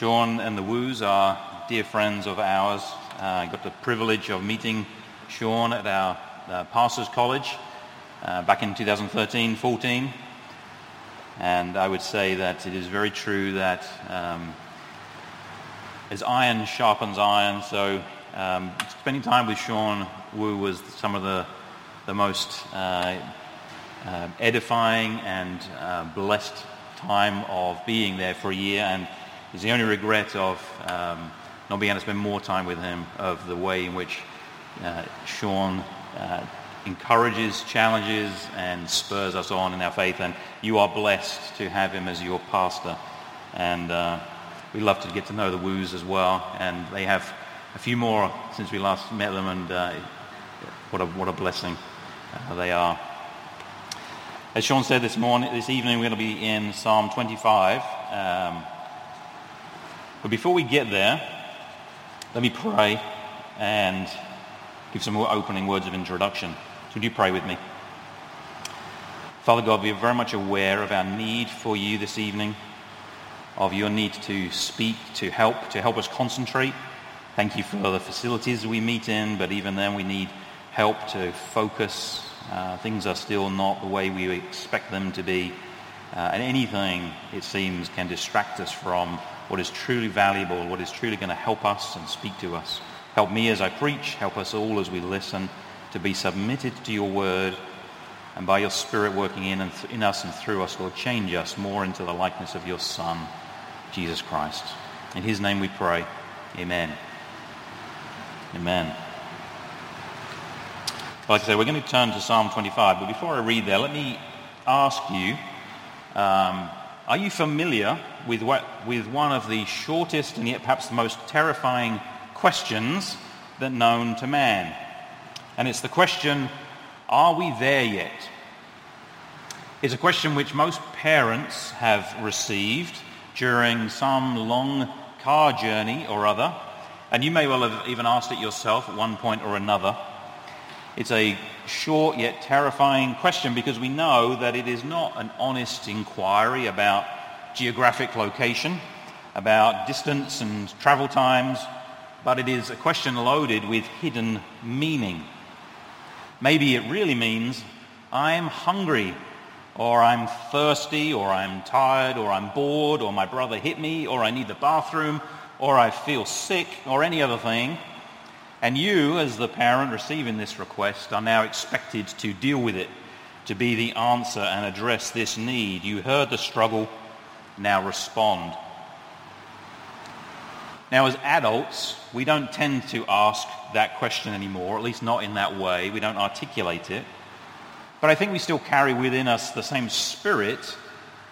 Sean and the Woos are dear friends of ours. I uh, got the privilege of meeting Sean at our uh, Pastors College uh, back in 2013-14. And I would say that it is very true that um, as iron sharpens iron, so um, spending time with Sean Woo was some of the, the most uh, uh, edifying and uh, blessed time of being there for a year. And it's the only regret of um, not being able to spend more time with him, of the way in which uh, Sean uh, encourages, challenges, and spurs us on in our faith. And you are blessed to have him as your pastor. And uh, we love to get to know the Woos as well. And they have a few more since we last met them, and uh, what, a, what a blessing uh, they are. As Sean said this morning, this evening, we're going to be in Psalm 25. Um, but before we get there, let me pray and give some more opening words of introduction. So would you pray with me? Father God, we are very much aware of our need for you this evening, of your need to speak, to help, to help us concentrate. Thank you for the facilities we meet in, but even then we need help to focus. Uh, things are still not the way we expect them to be. Uh, and anything, it seems, can distract us from what is truly valuable, what is truly going to help us and speak to us. Help me as I preach. Help us all as we listen to be submitted to your word and by your spirit working in, and th- in us and through us, Lord, change us more into the likeness of your Son, Jesus Christ. In his name we pray. Amen. Amen. Like I say, we're going to turn to Psalm 25, but before I read there, let me ask you, um, are you familiar with, what, with one of the shortest and yet perhaps the most terrifying questions that known to man? And it's the question, are we there yet? It's a question which most parents have received during some long car journey or other and you may well have even asked it yourself at one point or another. It's a short yet terrifying question because we know that it is not an honest inquiry about geographic location, about distance and travel times, but it is a question loaded with hidden meaning. Maybe it really means I'm hungry, or I'm thirsty, or I'm tired, or I'm bored, or my brother hit me, or I need the bathroom, or I feel sick or any other thing. And you, as the parent receiving this request, are now expected to deal with it, to be the answer and address this need. You heard the struggle, now respond. Now, as adults, we don't tend to ask that question anymore, at least not in that way. We don't articulate it. But I think we still carry within us the same spirit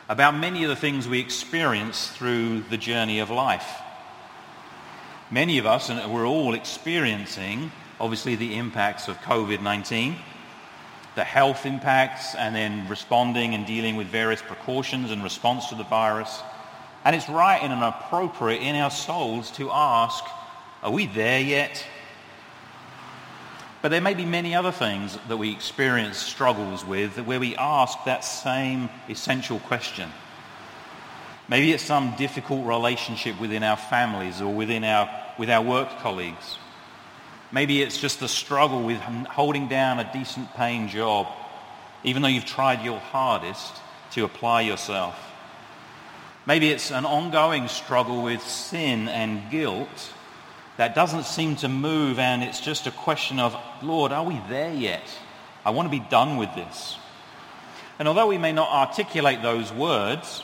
about many of the things we experience through the journey of life. Many of us, and we're all experiencing, obviously, the impacts of COVID-19, the health impacts, and then responding and dealing with various precautions in response to the virus. And it's right and appropriate in our souls to ask, are we there yet? But there may be many other things that we experience struggles with where we ask that same essential question. Maybe it's some difficult relationship within our families or within our, with our work colleagues. Maybe it's just the struggle with holding down a decent paying job, even though you've tried your hardest to apply yourself. Maybe it's an ongoing struggle with sin and guilt that doesn't seem to move and it's just a question of, Lord, are we there yet? I want to be done with this. And although we may not articulate those words,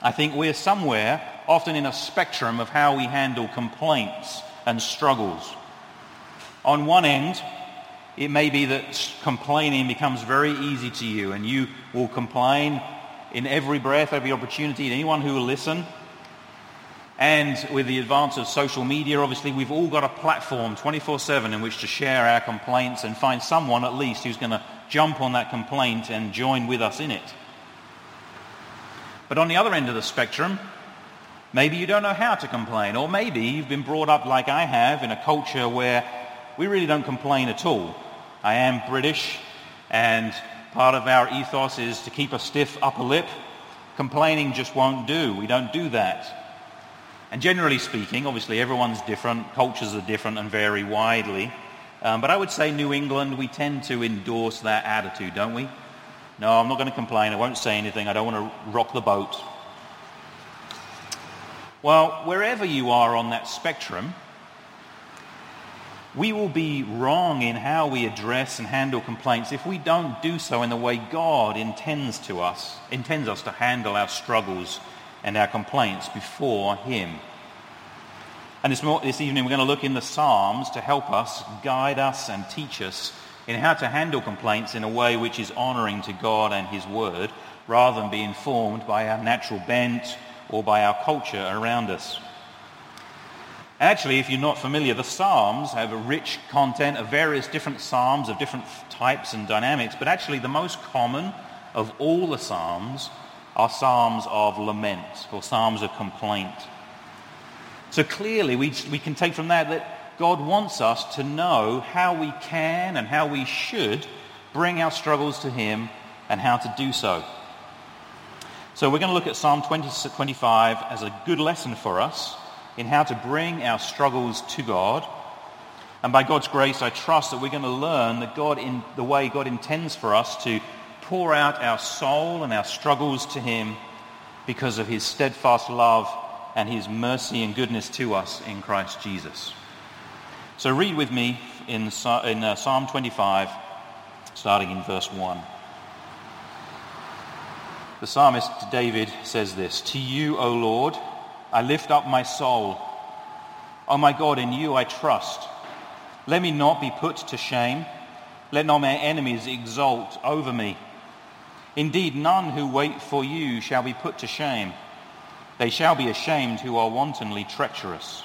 I think we're somewhere, often in a spectrum of how we handle complaints and struggles. On one end, it may be that complaining becomes very easy to you and you will complain in every breath, every opportunity, to anyone who will listen. And with the advance of social media, obviously, we've all got a platform 24-7 in which to share our complaints and find someone at least who's going to jump on that complaint and join with us in it. But on the other end of the spectrum, maybe you don't know how to complain, or maybe you've been brought up like I have in a culture where we really don't complain at all. I am British, and part of our ethos is to keep a stiff upper lip. Complaining just won't do. We don't do that. And generally speaking, obviously everyone's different, cultures are different and vary widely. Um, but I would say New England, we tend to endorse that attitude, don't we? No, I'm not going to complain. I won't say anything. I don't want to rock the boat. Well, wherever you are on that spectrum, we will be wrong in how we address and handle complaints if we don't do so in the way God intends to us, intends us to handle our struggles and our complaints before him. And this, this evening we're going to look in the Psalms to help us, guide us and teach us in how to handle complaints in a way which is honoring to God and his word rather than be informed by our natural bent or by our culture around us. Actually, if you're not familiar, the Psalms have a rich content of various different Psalms of different types and dynamics, but actually the most common of all the Psalms are psalms of lament or psalms of complaint. So clearly we, we can take from that that God wants us to know how we can and how we should bring our struggles to him and how to do so. So we're going to look at Psalm 20, 25 as a good lesson for us in how to bring our struggles to God. And by God's grace, I trust that we're going to learn that God, in the way God intends for us to pour out our soul and our struggles to him because of his steadfast love and his mercy and goodness to us in Christ Jesus. So read with me in, in uh, Psalm 25, starting in verse 1. The psalmist David says this, To you, O Lord, I lift up my soul. O my God, in you I trust. Let me not be put to shame. Let not my enemies exult over me. Indeed, none who wait for you shall be put to shame. They shall be ashamed who are wantonly treacherous.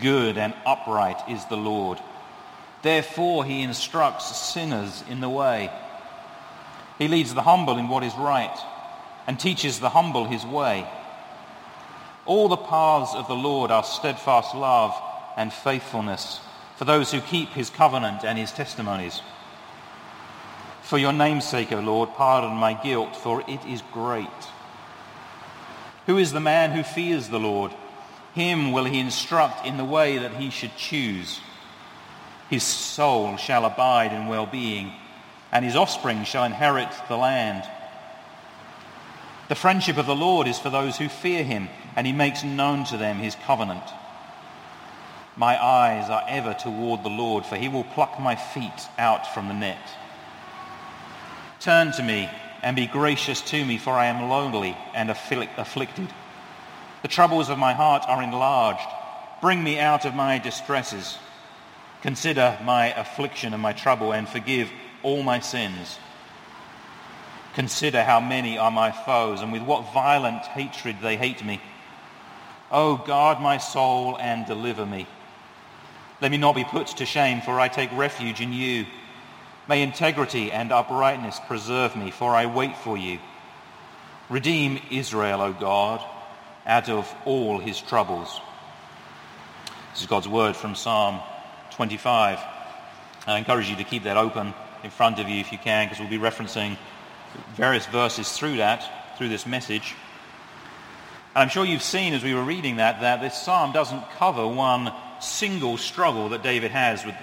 Good and upright is the Lord. Therefore he instructs sinners in the way. He leads the humble in what is right and teaches the humble his way. All the paths of the Lord are steadfast love and faithfulness for those who keep his covenant and his testimonies. For your name's sake, O Lord, pardon my guilt, for it is great. Who is the man who fears the Lord? Him will he instruct in the way that he should choose. His soul shall abide in well-being, and his offspring shall inherit the land. The friendship of the Lord is for those who fear him, and he makes known to them his covenant. My eyes are ever toward the Lord, for he will pluck my feet out from the net. Turn to me and be gracious to me, for I am lonely and afflicted. The troubles of my heart are enlarged. Bring me out of my distresses. Consider my affliction and my trouble and forgive all my sins. Consider how many are my foes and with what violent hatred they hate me. Oh, guard my soul and deliver me. Let me not be put to shame, for I take refuge in you. May integrity and uprightness preserve me, for I wait for you. Redeem Israel, O God, out of all his troubles. This is God's word from Psalm 25. I encourage you to keep that open in front of you if you can, because we'll be referencing various verses through that, through this message. And I'm sure you've seen as we were reading that, that this psalm doesn't cover one single struggle that David has with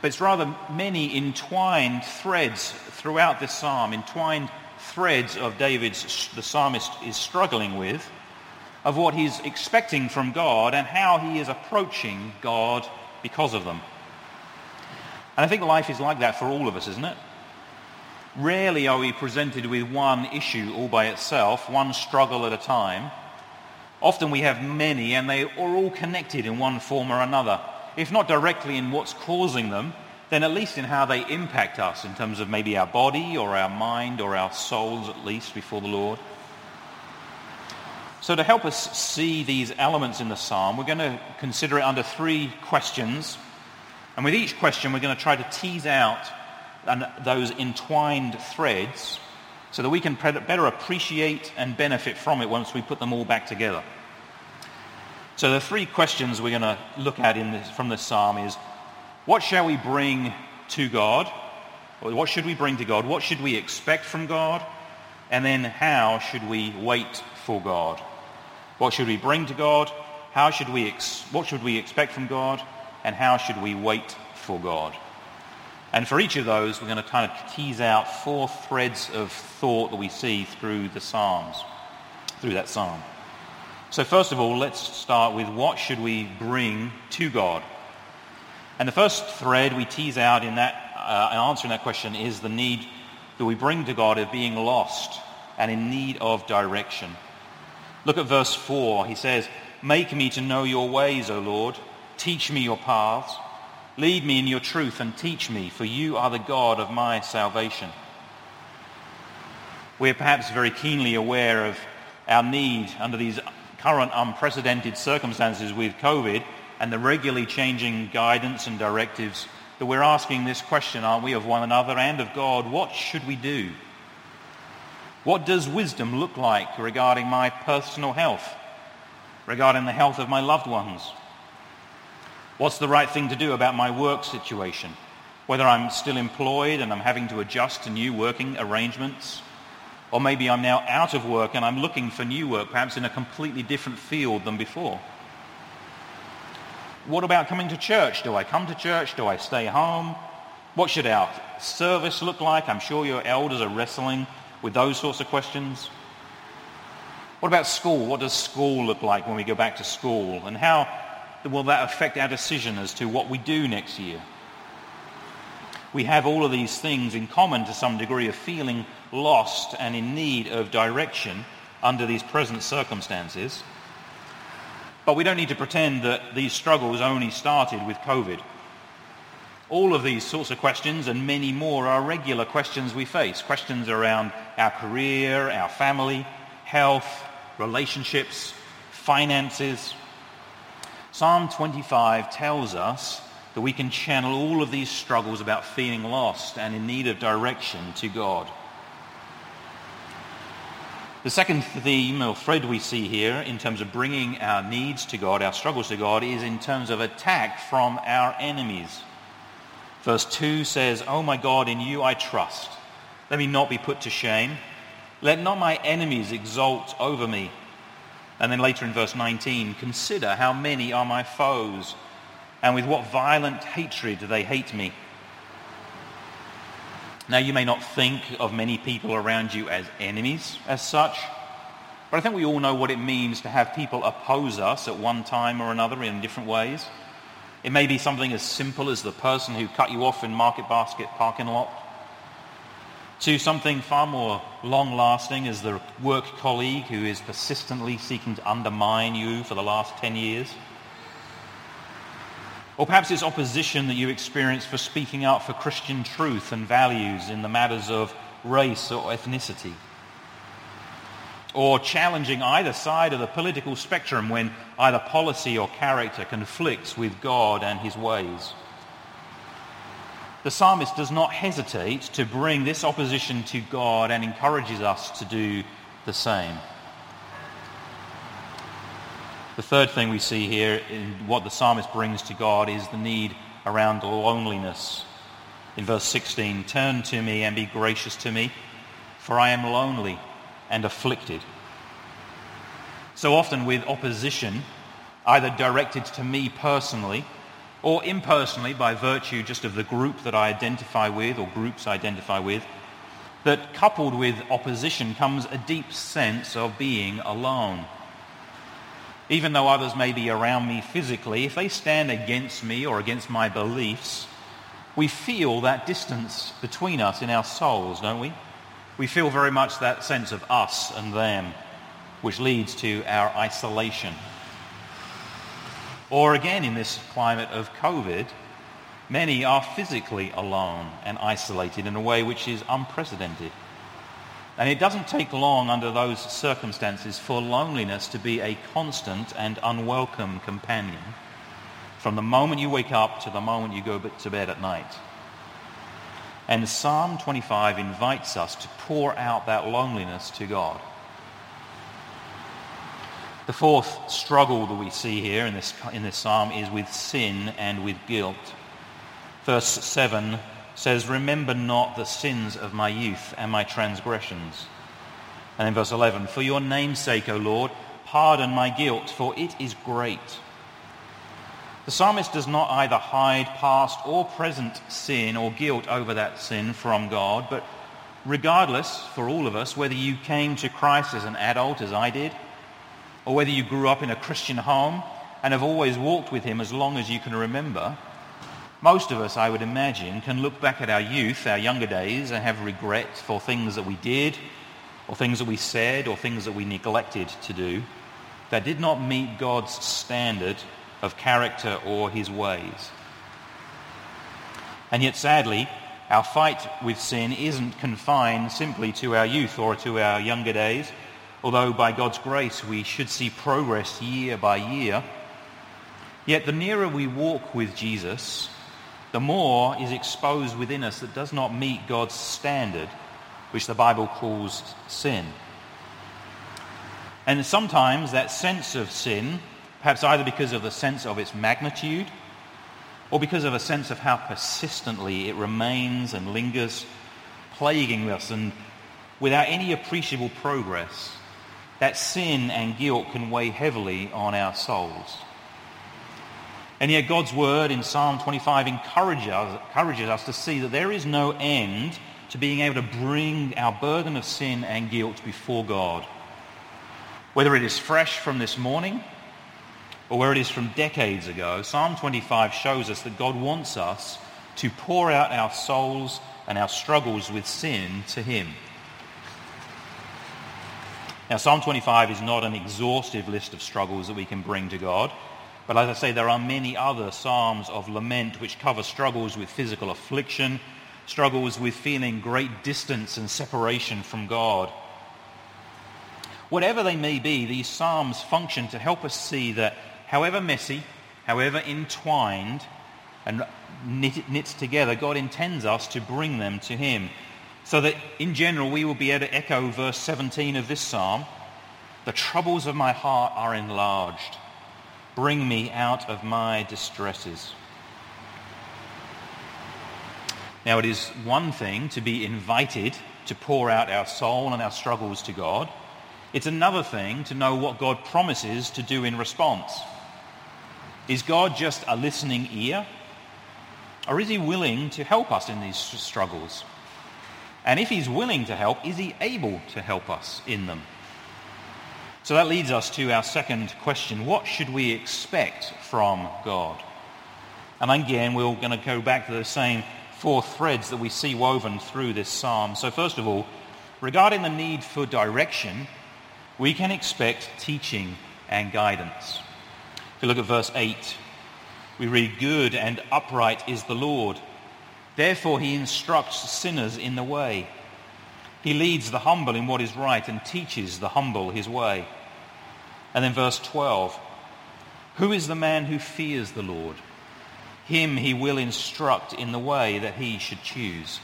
but it's rather many entwined threads throughout this psalm, entwined threads of David's, the psalmist is struggling with, of what he's expecting from God and how he is approaching God because of them. And I think life is like that for all of us, isn't it? Rarely are we presented with one issue all by itself, one struggle at a time. Often we have many and they are all connected in one form or another if not directly in what's causing them, then at least in how they impact us in terms of maybe our body or our mind or our souls at least before the Lord. So to help us see these elements in the psalm, we're going to consider it under three questions. And with each question, we're going to try to tease out those entwined threads so that we can better appreciate and benefit from it once we put them all back together. So the three questions we're going to look at this, from this psalm is, what shall we bring to God? What should we bring to God? What should we expect from God? And then how should we wait for God? What should we bring to God? How should we ex- what should we expect from God? And how should we wait for God? And for each of those, we're going to kind of tease out four threads of thought that we see through the Psalms, through that psalm. So first of all, let's start with what should we bring to God? And the first thread we tease out in that, uh, answering that question is the need that we bring to God of being lost and in need of direction. Look at verse 4. He says, Make me to know your ways, O Lord. Teach me your paths. Lead me in your truth and teach me, for you are the God of my salvation. We're perhaps very keenly aware of our need under these current unprecedented circumstances with COVID and the regularly changing guidance and directives that we're asking this question, aren't we, of one another and of God, what should we do? What does wisdom look like regarding my personal health, regarding the health of my loved ones, What's the right thing to do about my work situation? Whether I'm still employed and I'm having to adjust to new working arrangements, or maybe I'm now out of work and I'm looking for new work, perhaps in a completely different field than before. What about coming to church? Do I come to church? Do I stay home? What should our service look like? I'm sure your elders are wrestling with those sorts of questions. What about school? What does school look like when we go back to school? And how will that affect our decision as to what we do next year? We have all of these things in common to some degree of feeling lost and in need of direction under these present circumstances. But we don't need to pretend that these struggles only started with COVID. All of these sorts of questions and many more are regular questions we face. Questions around our career, our family, health, relationships, finances, Psalm 25 tells us that we can channel all of these struggles about feeling lost and in need of direction to God. The second theme or thread we see here in terms of bringing our needs to God, our struggles to God, is in terms of attack from our enemies. Verse 2 says, Oh my God, in you I trust. Let me not be put to shame. Let not my enemies exult over me. And then later in verse 19, consider how many are my foes, and with what violent hatred do they hate me. Now, you may not think of many people around you as enemies as such, but I think we all know what it means to have people oppose us at one time or another in different ways. It may be something as simple as the person who cut you off in Market Basket parking lot to something far more long-lasting as the work colleague who is persistently seeking to undermine you for the last 10 years. Or perhaps it's opposition that you experience for speaking out for Christian truth and values in the matters of race or ethnicity. Or challenging either side of the political spectrum when either policy or character conflicts with God and his ways the psalmist does not hesitate to bring this opposition to God and encourages us to do the same. The third thing we see here in what the psalmist brings to God is the need around loneliness. In verse 16, turn to me and be gracious to me, for I am lonely and afflicted. So often with opposition, either directed to me personally or impersonally by virtue just of the group that I identify with or groups I identify with, that coupled with opposition comes a deep sense of being alone. Even though others may be around me physically, if they stand against me or against my beliefs, we feel that distance between us in our souls, don't we? We feel very much that sense of us and them, which leads to our isolation. Or again, in this climate of COVID, many are physically alone and isolated in a way which is unprecedented. And it doesn't take long under those circumstances for loneliness to be a constant and unwelcome companion from the moment you wake up to the moment you go to bed at night. And Psalm 25 invites us to pour out that loneliness to God. The fourth struggle that we see here in this, in this psalm is with sin and with guilt. Verse 7 says, Remember not the sins of my youth and my transgressions. And in verse 11, For your name's sake, O Lord, pardon my guilt, for it is great. The psalmist does not either hide past or present sin or guilt over that sin from God, but regardless, for all of us, whether you came to Christ as an adult, as I did, or whether you grew up in a Christian home and have always walked with him as long as you can remember, most of us, I would imagine, can look back at our youth, our younger days, and have regret for things that we did, or things that we said, or things that we neglected to do that did not meet God's standard of character or his ways. And yet, sadly, our fight with sin isn't confined simply to our youth or to our younger days although by God's grace we should see progress year by year, yet the nearer we walk with Jesus, the more is exposed within us that does not meet God's standard, which the Bible calls sin. And sometimes that sense of sin, perhaps either because of the sense of its magnitude or because of a sense of how persistently it remains and lingers, plaguing us and without any appreciable progress, that sin and guilt can weigh heavily on our souls. And yet God's word in Psalm 25 encourages us, encourages us to see that there is no end to being able to bring our burden of sin and guilt before God. Whether it is fresh from this morning or where it is from decades ago, Psalm 25 shows us that God wants us to pour out our souls and our struggles with sin to him. Now, Psalm 25 is not an exhaustive list of struggles that we can bring to God. But as I say, there are many other psalms of lament which cover struggles with physical affliction, struggles with feeling great distance and separation from God. Whatever they may be, these psalms function to help us see that however messy, however entwined and knit, knit together, God intends us to bring them to him. So that in general we will be able to echo verse 17 of this psalm. The troubles of my heart are enlarged. Bring me out of my distresses. Now it is one thing to be invited to pour out our soul and our struggles to God. It's another thing to know what God promises to do in response. Is God just a listening ear? Or is he willing to help us in these struggles? And if he's willing to help, is he able to help us in them? So that leads us to our second question. What should we expect from God? And again, we're going to go back to the same four threads that we see woven through this psalm. So first of all, regarding the need for direction, we can expect teaching and guidance. If you look at verse 8, we read, Good and upright is the Lord. Therefore, he instructs sinners in the way. He leads the humble in what is right and teaches the humble his way. And then verse 12. Who is the man who fears the Lord? Him he will instruct in the way that he should choose.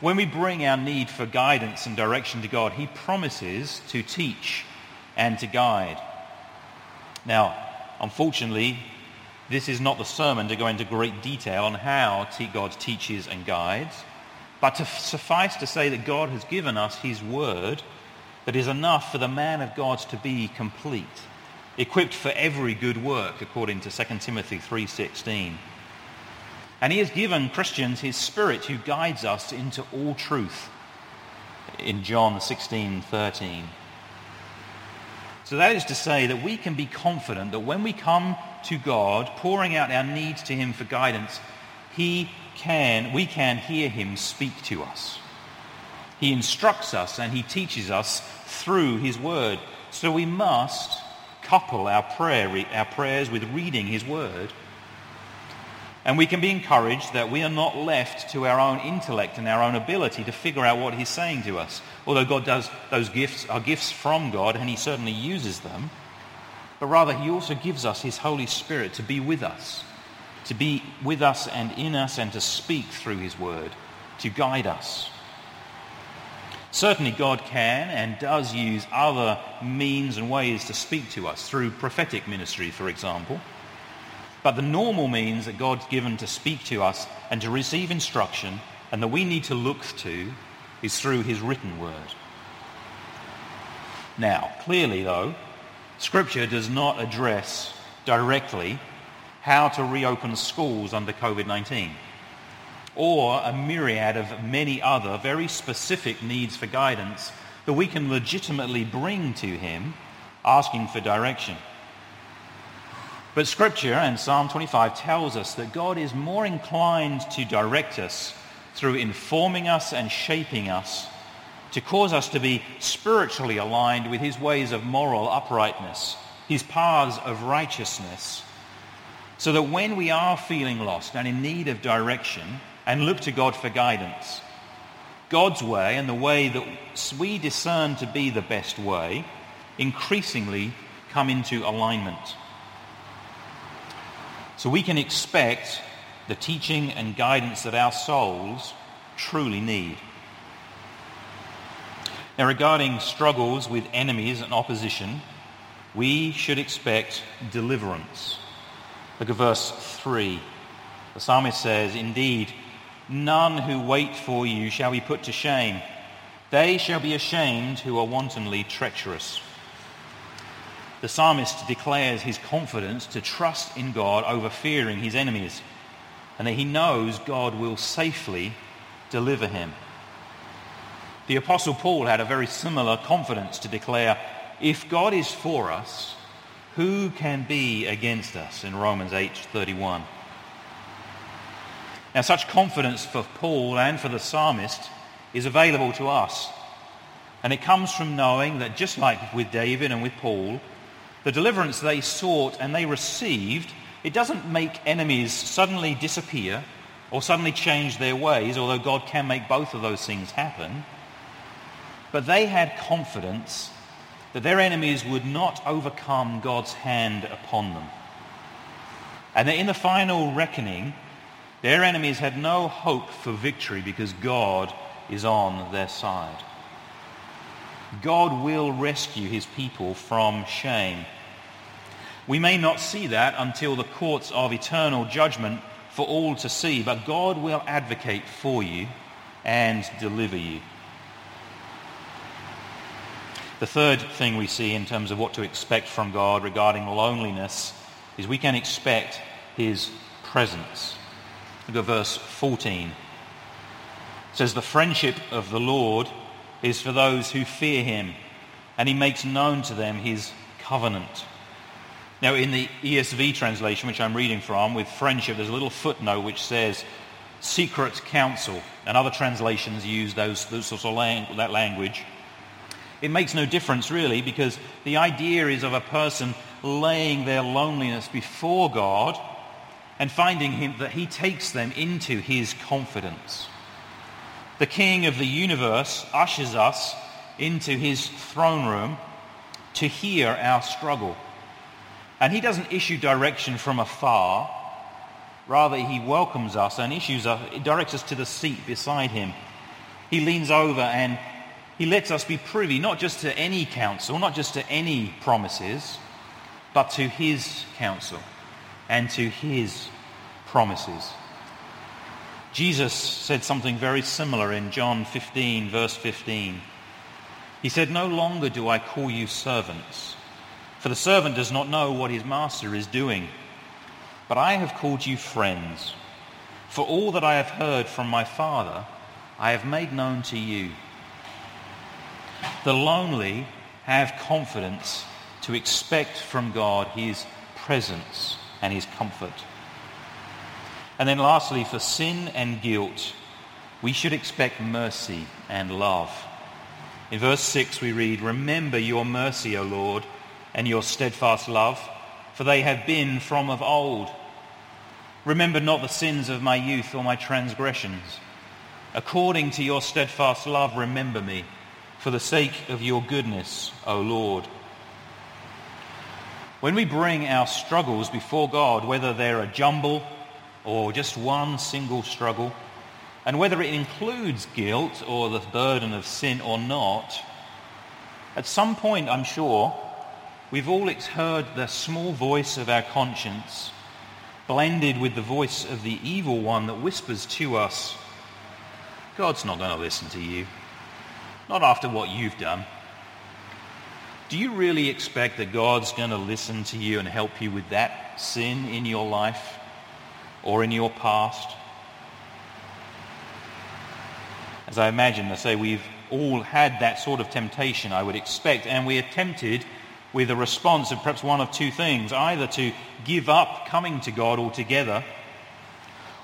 When we bring our need for guidance and direction to God, he promises to teach and to guide. Now, unfortunately, this is not the sermon to go into great detail on how God teaches and guides, but to suffice to say that God has given us his word that is enough for the man of God to be complete, equipped for every good work, according to 2 Timothy 3.16. And he has given Christians his spirit who guides us into all truth in John 16.13. So that is to say that we can be confident that when we come to God, pouring out our needs to him for guidance, he can, we can hear him speak to us. He instructs us and he teaches us through his word. So we must couple our prayer, our prayers with reading his word. And we can be encouraged that we are not left to our own intellect and our own ability to figure out what he's saying to us. Although God does, those gifts are gifts from God and he certainly uses them. But rather he also gives us his Holy Spirit to be with us, to be with us and in us and to speak through his word, to guide us. Certainly God can and does use other means and ways to speak to us, through prophetic ministry, for example. But the normal means that God's given to speak to us and to receive instruction and that we need to look to is through his written word. Now, clearly though, Scripture does not address directly how to reopen schools under COVID-19 or a myriad of many other very specific needs for guidance that we can legitimately bring to him asking for direction. But Scripture and Psalm 25 tells us that God is more inclined to direct us through informing us and shaping us to cause us to be spiritually aligned with his ways of moral uprightness, his paths of righteousness, so that when we are feeling lost and in need of direction and look to God for guidance, God's way and the way that we discern to be the best way increasingly come into alignment. So we can expect the teaching and guidance that our souls truly need. Now, regarding struggles with enemies and opposition, we should expect deliverance. Look at verse 3. The psalmist says, Indeed, none who wait for you shall be put to shame. They shall be ashamed who are wantonly treacherous the psalmist declares his confidence to trust in God over fearing his enemies and that he knows God will safely deliver him. The Apostle Paul had a very similar confidence to declare, if God is for us, who can be against us in Romans 8:31. Now such confidence for Paul and for the psalmist is available to us. And it comes from knowing that just like with David and with Paul, the deliverance they sought and they received, it doesn't make enemies suddenly disappear or suddenly change their ways, although God can make both of those things happen. But they had confidence that their enemies would not overcome God's hand upon them. And that in the final reckoning, their enemies had no hope for victory because God is on their side. God will rescue his people from shame. We may not see that until the courts of eternal judgment for all to see, but God will advocate for you and deliver you. The third thing we see in terms of what to expect from God regarding loneliness is we can expect his presence. Look at verse 14. It says, The friendship of the Lord is for those who fear him, and he makes known to them his covenant. Now, in the ESV translation, which I'm reading from, with friendship, there's a little footnote which says secret counsel, and other translations use those, those sorts of lang- that language. It makes no difference, really, because the idea is of a person laying their loneliness before God and finding him that he takes them into his confidence the King of the universe ushers us into his throne room to hear our struggle. And he doesn't issue direction from afar. Rather, he welcomes us and issues us, directs us to the seat beside him. He leans over and he lets us be privy not just to any counsel, not just to any promises, but to his counsel and to his promises. Jesus said something very similar in John 15, verse 15. He said, No longer do I call you servants, for the servant does not know what his master is doing. But I have called you friends, for all that I have heard from my Father, I have made known to you. The lonely have confidence to expect from God his presence and his comfort. And then lastly, for sin and guilt, we should expect mercy and love. In verse 6 we read, Remember your mercy, O Lord, and your steadfast love, for they have been from of old. Remember not the sins of my youth or my transgressions. According to your steadfast love, remember me, for the sake of your goodness, O Lord. When we bring our struggles before God, whether they're a jumble or just one single struggle, and whether it includes guilt or the burden of sin or not, at some point, I'm sure, we've all heard the small voice of our conscience blended with the voice of the evil one that whispers to us, God's not going to listen to you. Not after what you've done. Do you really expect that God's going to listen to you and help you with that sin in your life or in your past? As I imagine, I say we've all had that sort of temptation, I would expect, and we are tempted with a response of perhaps one of two things either to give up coming to God altogether,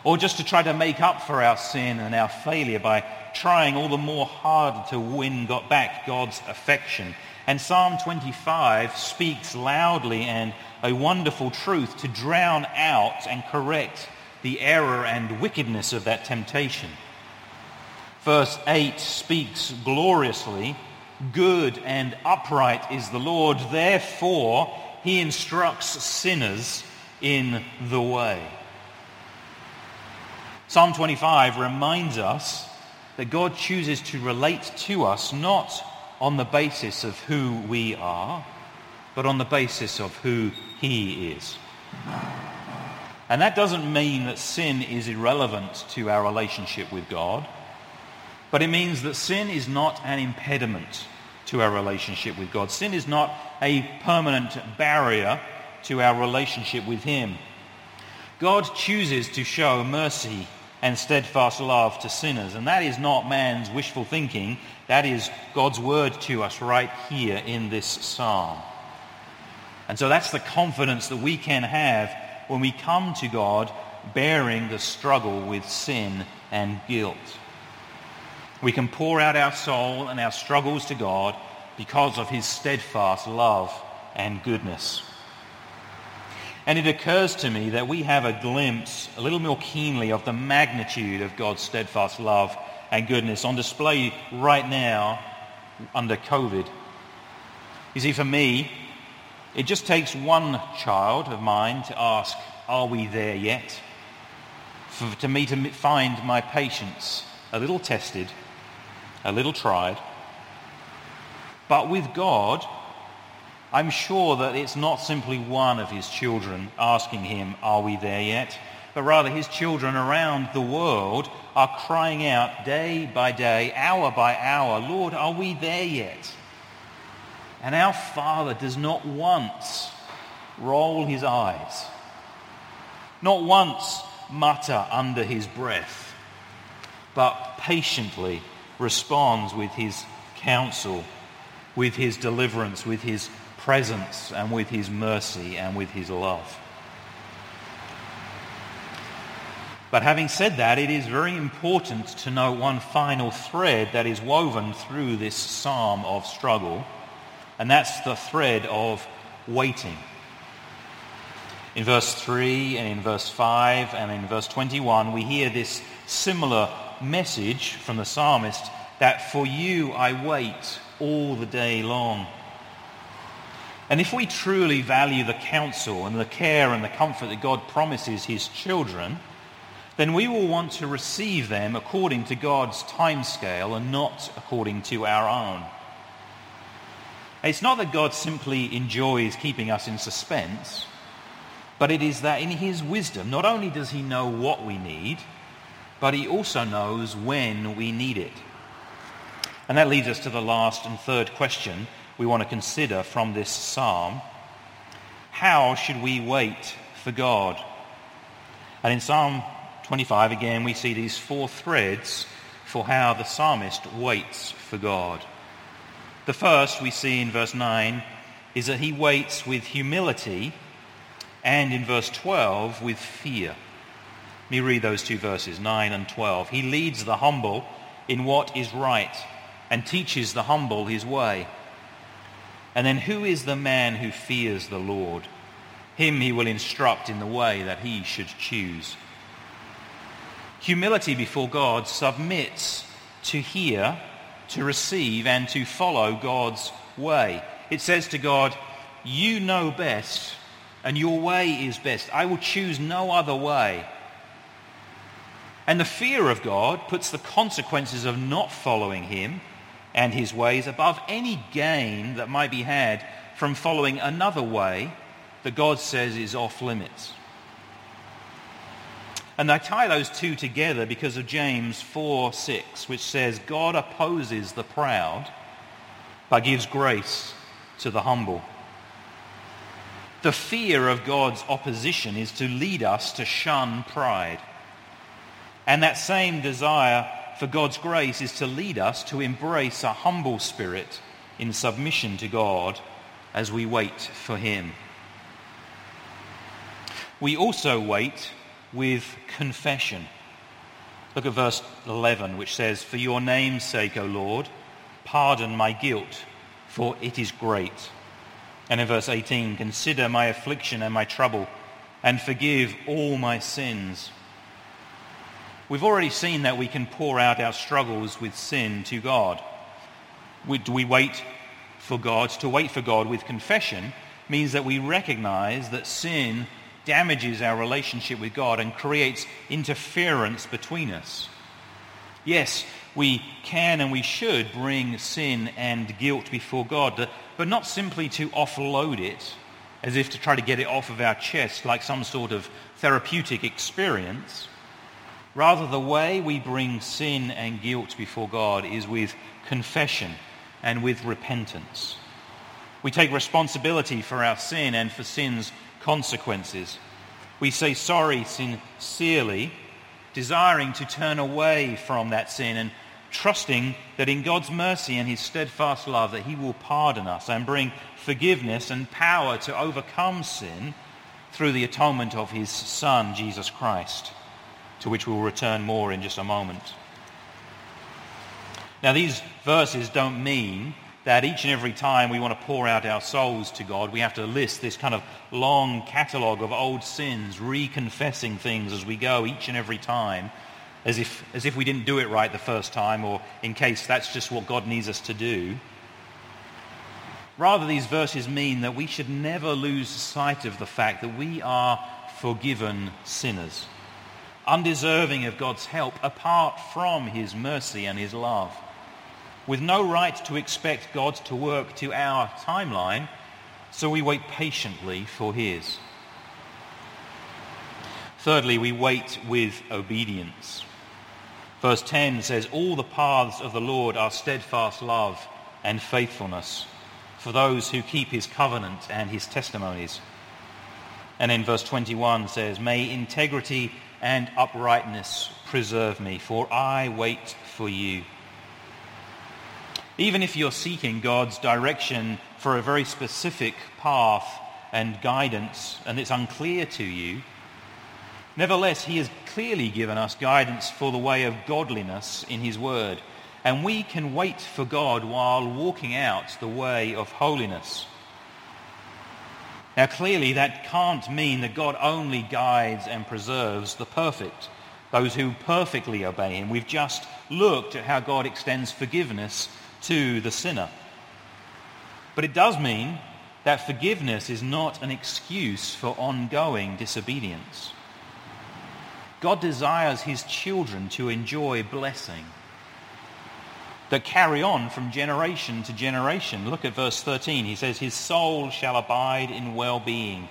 or just to try to make up for our sin and our failure by trying all the more hard to win back God's affection. And Psalm 25 speaks loudly and a wonderful truth to drown out and correct the error and wickedness of that temptation. Verse 8 speaks gloriously Good and upright is the Lord. Therefore, he instructs sinners in the way. Psalm 25 reminds us that God chooses to relate to us not on the basis of who we are, but on the basis of who he is. And that doesn't mean that sin is irrelevant to our relationship with God. But it means that sin is not an impediment to our relationship with God. Sin is not a permanent barrier to our relationship with Him. God chooses to show mercy and steadfast love to sinners. And that is not man's wishful thinking. That is God's word to us right here in this psalm. And so that's the confidence that we can have when we come to God bearing the struggle with sin and guilt. We can pour out our soul and our struggles to God because of his steadfast love and goodness. And it occurs to me that we have a glimpse, a little more keenly, of the magnitude of God's steadfast love and goodness on display right now under COVID. You see, for me, it just takes one child of mine to ask, are we there yet? For, to me to find my patience a little tested a little tried. But with God, I'm sure that it's not simply one of his children asking him, are we there yet? But rather his children around the world are crying out day by day, hour by hour, Lord, are we there yet? And our Father does not once roll his eyes, not once mutter under his breath, but patiently responds with his counsel, with his deliverance, with his presence, and with his mercy, and with his love. But having said that, it is very important to note one final thread that is woven through this psalm of struggle, and that's the thread of waiting. In verse 3 and in verse 5 and in verse 21, we hear this similar message from the psalmist that for you I wait all the day long. And if we truly value the counsel and the care and the comfort that God promises his children, then we will want to receive them according to God's timescale and not according to our own. It's not that God simply enjoys keeping us in suspense, but it is that in his wisdom, not only does he know what we need, but he also knows when we need it. And that leads us to the last and third question we want to consider from this psalm. How should we wait for God? And in Psalm 25, again, we see these four threads for how the psalmist waits for God. The first we see in verse 9 is that he waits with humility and in verse 12 with fear. Let me read those two verses, 9 and 12. He leads the humble in what is right and teaches the humble his way. And then who is the man who fears the Lord? Him he will instruct in the way that he should choose. Humility before God submits to hear, to receive, and to follow God's way. It says to God, You know best, and your way is best. I will choose no other way. And the fear of God puts the consequences of not following him and his ways above any gain that might be had from following another way that God says is off limits. And I tie those two together because of James 4 6, which says, God opposes the proud, but gives grace to the humble. The fear of God's opposition is to lead us to shun pride. And that same desire for God's grace is to lead us to embrace a humble spirit in submission to God as we wait for him. We also wait with confession. Look at verse 11, which says, For your name's sake, O Lord, pardon my guilt, for it is great. And in verse 18, Consider my affliction and my trouble, and forgive all my sins. We've already seen that we can pour out our struggles with sin to God. We, do we wait for God? To wait for God with confession means that we recognize that sin damages our relationship with God and creates interference between us. Yes, we can and we should bring sin and guilt before God, but not simply to offload it as if to try to get it off of our chest like some sort of therapeutic experience. Rather, the way we bring sin and guilt before God is with confession and with repentance. We take responsibility for our sin and for sin's consequences. We say sorry sincerely, desiring to turn away from that sin and trusting that in God's mercy and his steadfast love that he will pardon us and bring forgiveness and power to overcome sin through the atonement of his son Jesus Christ, to which we will return more in just a moment. Now these verses don't mean that each and every time we want to pour out our souls to God, we have to list this kind of long catalogue of old sins, reconfessing things as we go each and every time, as if, as if we didn't do it right the first time, or in case that's just what God needs us to do. Rather, these verses mean that we should never lose sight of the fact that we are forgiven sinners, undeserving of God's help apart from his mercy and his love with no right to expect God to work to our timeline, so we wait patiently for his. Thirdly, we wait with obedience. Verse 10 says, All the paths of the Lord are steadfast love and faithfulness for those who keep his covenant and his testimonies. And then verse 21 says, May integrity and uprightness preserve me, for I wait for you. Even if you're seeking God's direction for a very specific path and guidance and it's unclear to you, nevertheless, he has clearly given us guidance for the way of godliness in his word. And we can wait for God while walking out the way of holiness. Now, clearly, that can't mean that God only guides and preserves the perfect, those who perfectly obey him. We've just looked at how God extends forgiveness to the sinner. But it does mean that forgiveness is not an excuse for ongoing disobedience. God desires his children to enjoy blessing that carry on from generation to generation. Look at verse 13. He says, His soul shall abide in well-being,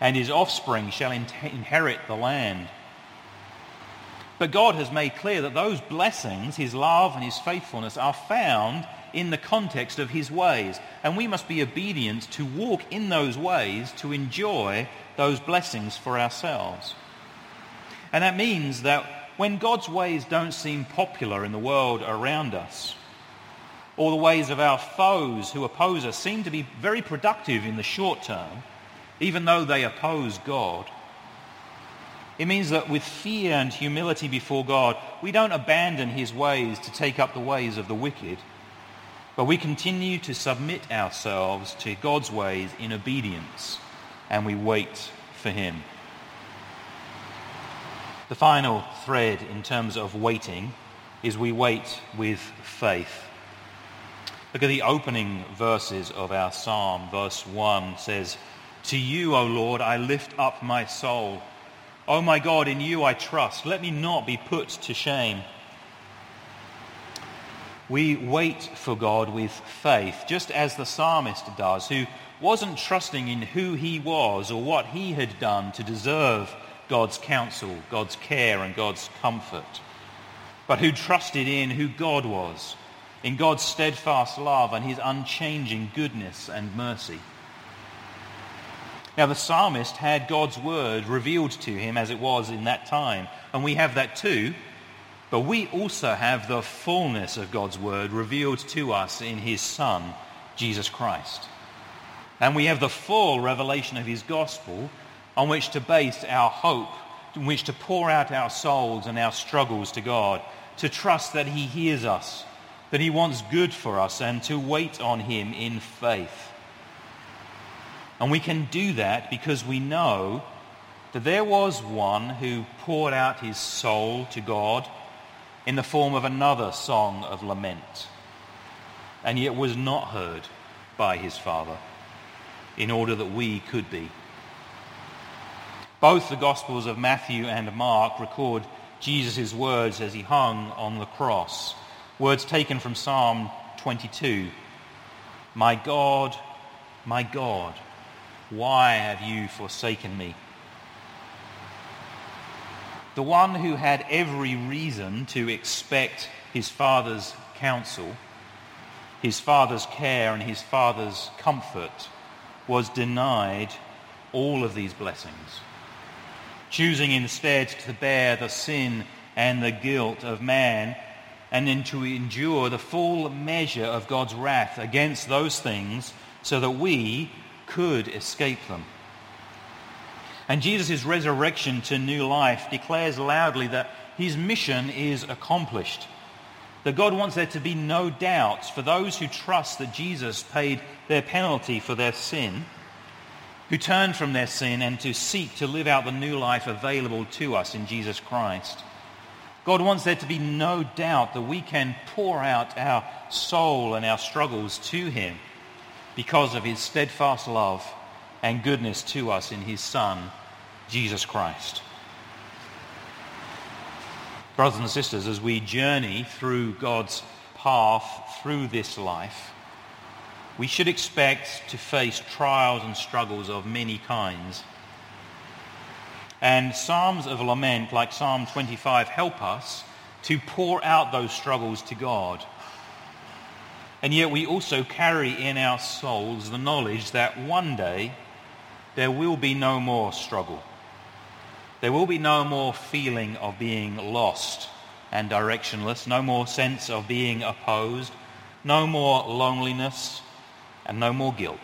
and his offspring shall inherit the land. But God has made clear that those blessings, his love and his faithfulness, are found in the context of his ways. And we must be obedient to walk in those ways to enjoy those blessings for ourselves. And that means that when God's ways don't seem popular in the world around us, or the ways of our foes who oppose us seem to be very productive in the short term, even though they oppose God, it means that with fear and humility before God, we don't abandon his ways to take up the ways of the wicked, but we continue to submit ourselves to God's ways in obedience and we wait for him. The final thread in terms of waiting is we wait with faith. Look at the opening verses of our psalm. Verse 1 says, To you, O Lord, I lift up my soul. O my God, in you I trust. Let me not be put to shame. We wait for God with faith, just as the psalmist does, who wasn't trusting in who he was or what he had done to deserve God's counsel, God's care, and God's comfort, but who trusted in who God was, in God's steadfast love and his unchanging goodness and mercy. Now, the psalmist had God's word revealed to him as it was in that time, and we have that too. But we also have the fullness of God's word revealed to us in his Son, Jesus Christ. And we have the full revelation of his gospel on which to base our hope, in which to pour out our souls and our struggles to God, to trust that he hears us, that he wants good for us, and to wait on him in faith. And we can do that because we know that there was one who poured out his soul to God in the form of another song of lament, and yet was not heard by his Father in order that we could be. Both the Gospels of Matthew and Mark record Jesus' words as he hung on the cross. Words taken from Psalm 22. My God, my God, why have you forsaken me? The one who had every reason to expect his father's counsel, his father's care, and his father's comfort was denied all of these blessings choosing instead to bear the sin and the guilt of man and then to endure the full measure of God's wrath against those things so that we could escape them. And Jesus' resurrection to new life declares loudly that his mission is accomplished. That God wants there to be no doubts for those who trust that Jesus paid their penalty for their sin who turn from their sin and to seek to live out the new life available to us in Jesus Christ. God wants there to be no doubt that we can pour out our soul and our struggles to him because of his steadfast love and goodness to us in his Son, Jesus Christ. Brothers and sisters, as we journey through God's path through this life, we should expect to face trials and struggles of many kinds. And Psalms of lament, like Psalm 25, help us to pour out those struggles to God. And yet we also carry in our souls the knowledge that one day there will be no more struggle. There will be no more feeling of being lost and directionless, no more sense of being opposed, no more loneliness, and no more guilt.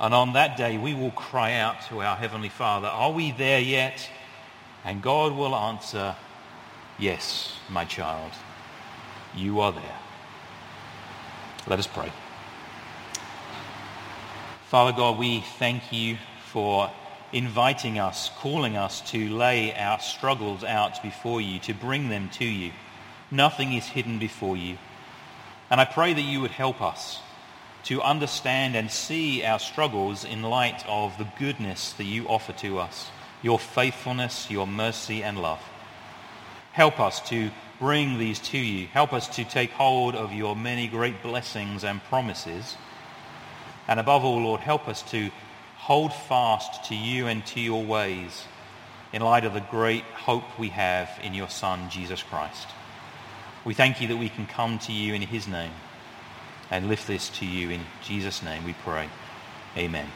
And on that day, we will cry out to our Heavenly Father, Are we there yet? And God will answer, Yes, my child, you are there. Let us pray. Father God, we thank you for inviting us, calling us to lay our struggles out before you, to bring them to you. Nothing is hidden before you. And I pray that you would help us to understand and see our struggles in light of the goodness that you offer to us, your faithfulness, your mercy and love. Help us to bring these to you. Help us to take hold of your many great blessings and promises. And above all, Lord, help us to hold fast to you and to your ways in light of the great hope we have in your Son, Jesus Christ. We thank you that we can come to you in his name and lift this to you in Jesus' name we pray. Amen.